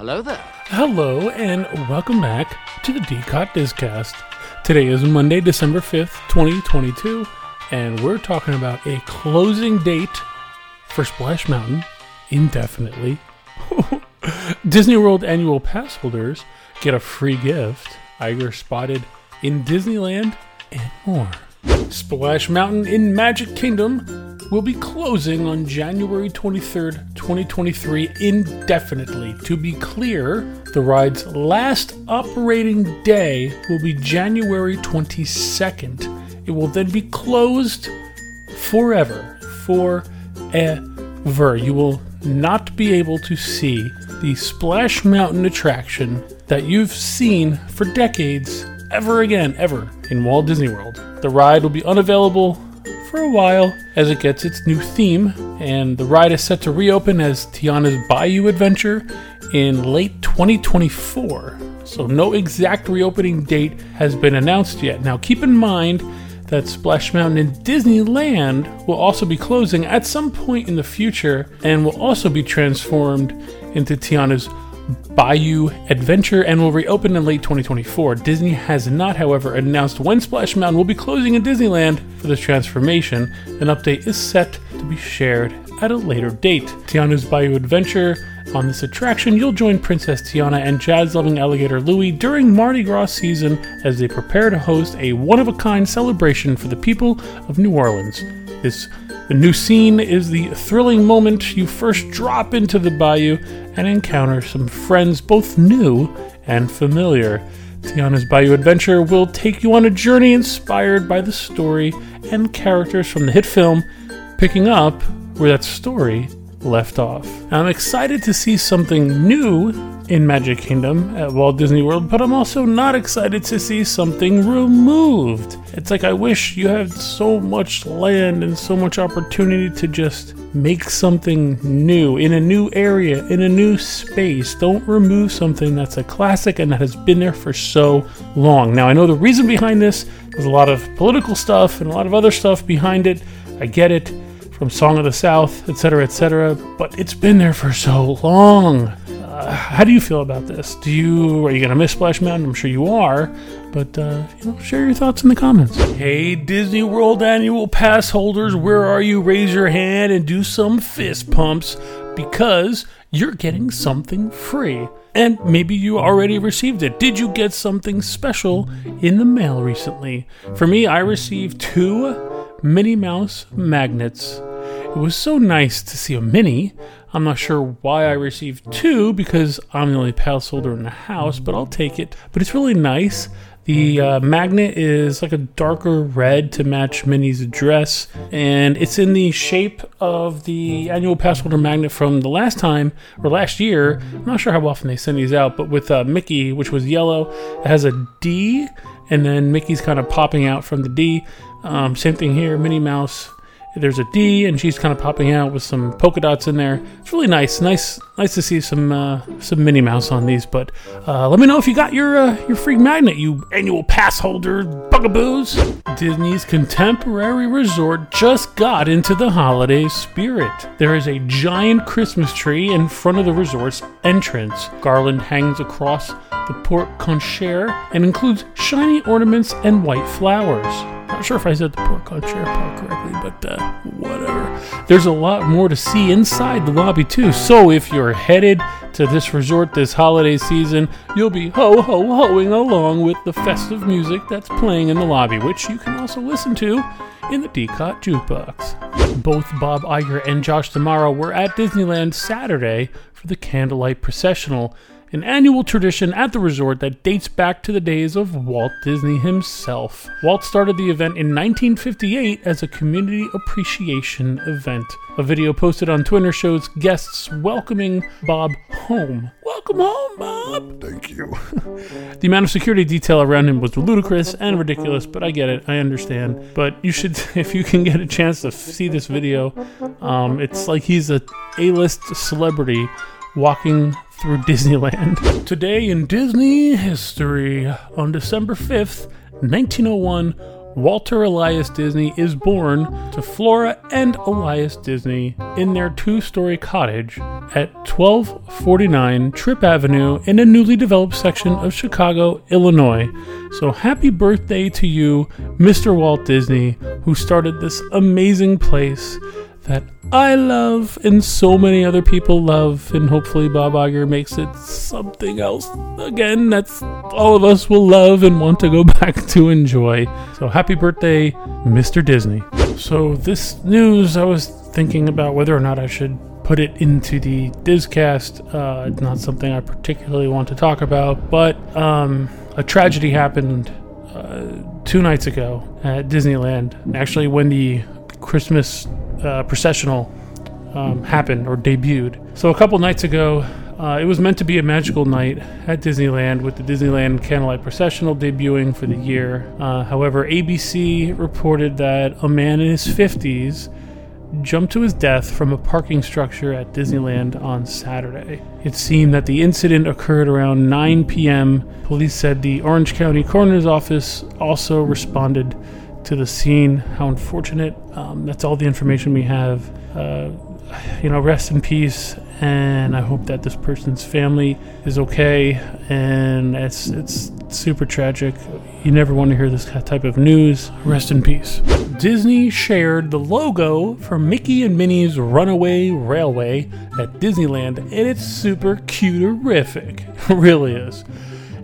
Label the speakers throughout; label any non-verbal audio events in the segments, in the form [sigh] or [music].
Speaker 1: Hello there.
Speaker 2: Hello, and welcome back to the DCOT Discast. Today is Monday, December 5th, 2022, and we're talking about a closing date for Splash Mountain indefinitely. [laughs] Disney World annual pass holders get a free gift, Iger spotted in Disneyland, and more. Splash Mountain in Magic Kingdom will be closing on January 23rd, 2023, indefinitely. To be clear, the ride's last operating day will be January 22nd. It will then be closed forever. Forever. You will not be able to see the Splash Mountain attraction that you've seen for decades ever again, ever in Walt Disney World. The ride will be unavailable for a while as it gets its new theme, and the ride is set to reopen as Tiana's Bayou Adventure in late 2024. So, no exact reopening date has been announced yet. Now, keep in mind that Splash Mountain in Disneyland will also be closing at some point in the future and will also be transformed into Tiana's Bayou Adventure and will reopen in late 2024. Disney has not, however, announced when Splash Mountain will be closing in Disneyland for this transformation. An update is set to be shared at a later date. Tiana's Bayou Adventure. On this attraction, you'll join Princess Tiana and jazz loving alligator Louis during Mardi Gras season as they prepare to host a one of a kind celebration for the people of New Orleans. This the new scene is the thrilling moment you first drop into the bayou and encounter some friends both new and familiar. Tiana's Bayou Adventure will take you on a journey inspired by the story and characters from the hit film, picking up where that story left off. I'm excited to see something new in Magic Kingdom at Walt Disney World, but I'm also not excited to see something removed. It's like I wish you had so much land and so much opportunity to just make something new in a new area, in a new space. Don't remove something that's a classic and that has been there for so long. Now, I know the reason behind this, there's a lot of political stuff and a lot of other stuff behind it. I get it from Song of the South, etc., etc., but it's been there for so long. Uh, how do you feel about this? Do you are you gonna miss Splash Mountain? I'm sure you are, but uh, you know, share your thoughts in the comments. Hey, Disney World annual pass holders, where are you? Raise your hand and do some fist pumps because you're getting something free. And maybe you already received it. Did you get something special in the mail recently? For me, I received two Minnie Mouse magnets. It was so nice to see a Minnie. I'm not sure why I received two because I'm the only pass holder in the house, but I'll take it. But it's really nice. The uh, magnet is like a darker red to match Minnie's dress, and it's in the shape of the annual pass holder magnet from the last time or last year. I'm not sure how often they send these out, but with uh, Mickey, which was yellow, it has a D, and then Mickey's kind of popping out from the D. Um, same thing here, Minnie Mouse there's a D, and she's kind of popping out with some polka dots in there. It's really nice, nice, nice to see some uh, some Minnie Mouse on these. But uh, let me know if you got your uh, your free magnet, you annual pass holder bugaboos. Disney's contemporary resort just got into the holiday spirit. There is a giant Christmas tree in front of the resort's entrance. Garland hangs across the porte cochere and includes shiny ornaments and white flowers. Not sure if I said the porte cochere part correctly, but uh, whatever. There's a lot more to see inside the lobby too. So if you're headed to this resort this holiday season, you'll be ho ho hoing along with the festive music that's playing in the lobby, which you can also listen to in the DCOT jukebox. Both Bob Iger and Josh D'Amaro were at Disneyland Saturday for the candlelight processional an annual tradition at the resort that dates back to the days of Walt Disney himself. Walt started the event in 1958 as a community appreciation event. A video posted on Twitter shows guests welcoming Bob home. Welcome home, Bob!
Speaker 3: Thank you. [laughs]
Speaker 2: the amount of security detail around him was ludicrous and ridiculous, but I get it. I understand. But you should, [laughs] if you can get a chance to see this video, um, it's like he's a A-list celebrity walking through Disneyland. Today in Disney history, on December 5th, 1901, Walter Elias Disney is born to Flora and Elias Disney in their two story cottage at 1249 Tripp Avenue in a newly developed section of Chicago, Illinois. So happy birthday to you, Mr. Walt Disney, who started this amazing place that I love and so many other people love, and hopefully Bob Iger makes it something else again that's all of us will love and want to go [laughs] back to enjoy. So happy birthday, Mr. Disney. So this news, I was thinking about whether or not I should put it into the Discast. Uh, it's not something I particularly want to talk about, but um, a tragedy happened uh, two nights ago at Disneyland. Actually, when the Christmas uh, processional um, happened or debuted. So a couple nights ago, uh, it was meant to be a magical night at Disneyland with the Disneyland Candlelight Processional debuting for the year. Uh, however, ABC reported that a man in his 50s jumped to his death from a parking structure at Disneyland on Saturday. It seemed that the incident occurred around 9 p.m. Police said the Orange County Coroner's Office also responded to the scene. How unfortunate. Um, that's all the information we have. Uh, you know, rest in peace, and I hope that this person's family is okay. And it's it's super tragic. You never want to hear this type of news. Rest in peace. Disney shared the logo for Mickey and Minnie's Runaway Railway at Disneyland, and it's super cute-terrific. [laughs] It really is.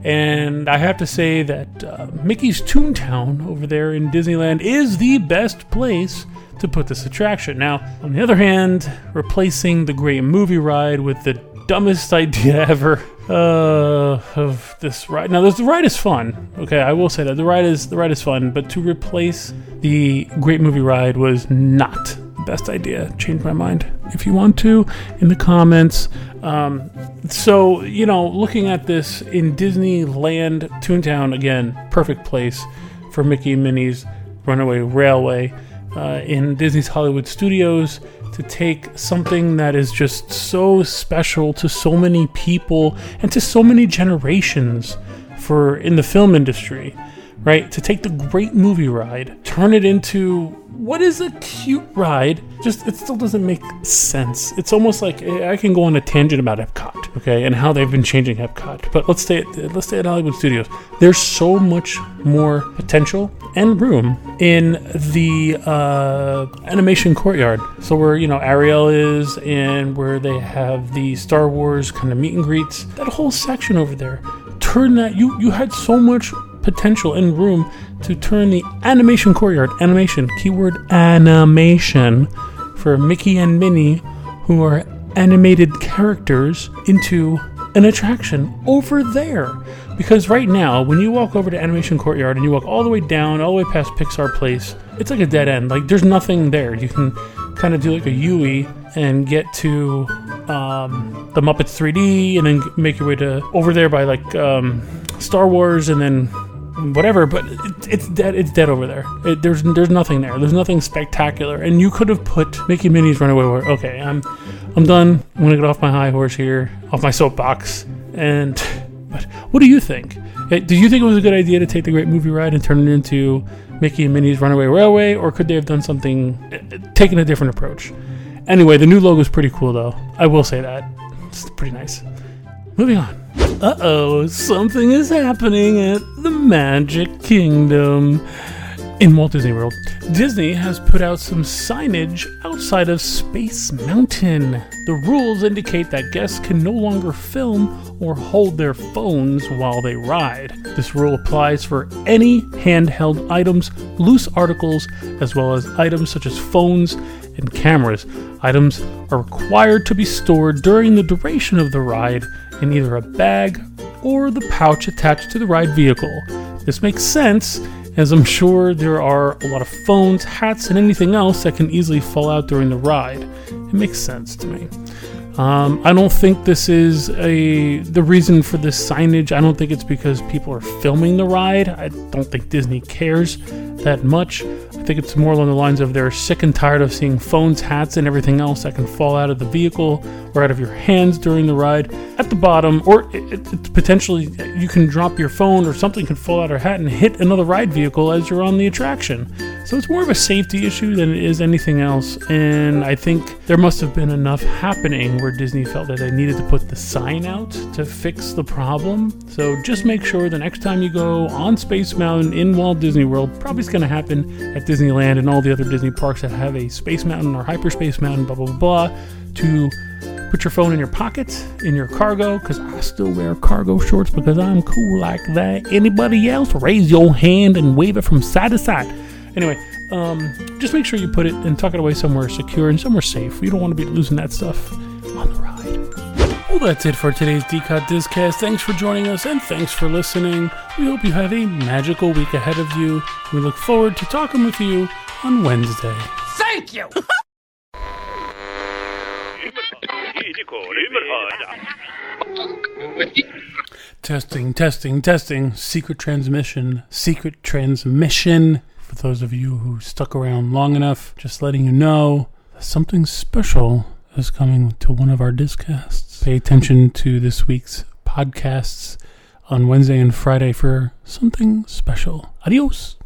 Speaker 2: And I have to say that uh, Mickey's Toontown over there in Disneyland is the best place to put this attraction. Now, on the other hand, replacing the great movie ride with the dumbest [laughs] idea ever uh, of this ride. Now, the ride is fun. Okay, I will say that the ride is the ride is fun, but to replace the great movie ride was not best idea. Change my mind if you want to in the comments. Um, so, you know, looking at this in Disneyland Toontown, again, perfect place for Mickey and Minnie's Runaway Railway uh, in Disney's Hollywood Studios to take something that is just so special to so many people and to so many generations for in the film industry right? To take the great movie ride, turn it into what is a cute ride? Just it still doesn't make sense. It's almost like eh, I can go on a tangent about Epcot, okay, and how they've been changing Epcot. But let's stay at, let's stay at Hollywood Studios. There's so much more potential and room in the uh, animation courtyard. So where you know Ariel is, and where they have the Star Wars kind of meet and greets. That whole section over there. Turn that you you had so much potential and room to turn the animation courtyard, animation, keyword animation, for Mickey and Minnie, who are animated characters, into an attraction over there. Because right now, when you walk over to Animation Courtyard and you walk all the way down, all the way past Pixar Place, it's like a dead end. Like there's nothing there. You can kind of do like a U and get to um, the Muppets 3D, and then make your way to over there by like um, Star Wars, and then whatever, but it, it's dead. It's dead over there. It, there's there's nothing there. There's nothing spectacular. And you could have put Mickey Minnie's Runaway. Where okay, I'm I'm done. I'm gonna get off my high horse here, off my soapbox. And but what do you think? Eh, do you think it was a good idea to take the Great Movie Ride and turn it into Mickey and Minnie's Runaway Railway, or could they have done something, eh, taken a different approach? Anyway, the new logo is pretty cool, though. I will say that it's pretty nice. Moving on. Uh oh, something is happening at Magic Kingdom. In Walt Disney World, Disney has put out some signage outside of Space Mountain. The rules indicate that guests can no longer film or hold their phones while they ride. This rule applies for any handheld items, loose articles, as well as items such as phones and cameras. Items are required to be stored during the duration of the ride in either a bag or the pouch attached to the ride vehicle. This makes sense, as I'm sure there are a lot of phones, hats, and anything else that can easily fall out during the ride. It makes sense to me. Um, I don't think this is a the reason for this signage. I don't think it's because people are filming the ride. I don't think Disney cares that much. I think it's more along the lines of they're sick and tired of seeing phones, hats, and everything else that can fall out of the vehicle or out of your hands during the ride. At the bottom, or it, it, potentially you can drop your phone or something can fall out of your hat and hit another ride vehicle as you're on the attraction. So it's more of a safety issue than it is anything else. And I think there must have been enough happening where Disney felt that they needed to put the sign out to fix the problem. So just make sure the next time you go on Space Mountain in Walt Disney World, probably it's going to happen at Disneyland and all the other Disney parks that have a Space Mountain or Hyperspace Mountain, blah, blah, blah, blah, to put your phone in your pocket, in your cargo, because I still wear cargo shorts because I'm cool like that. Anybody else? Raise your hand and wave it from side to side. Anyway, um, just make sure you put it and tuck it away somewhere secure and somewhere safe. You don't want to be losing that stuff on the ride. Well, that's it for today's DCOT Discast. Thanks for joining us and thanks for listening. We hope you have a magical week ahead of you. We look forward to talking with you on Wednesday.
Speaker 1: Thank you! [laughs]
Speaker 2: Testing, testing, testing. Secret transmission. Secret transmission. For those of you who stuck around long enough, just letting you know something special is coming to one of our discasts. Pay attention to this week's podcasts on Wednesday and Friday for something special. Adios.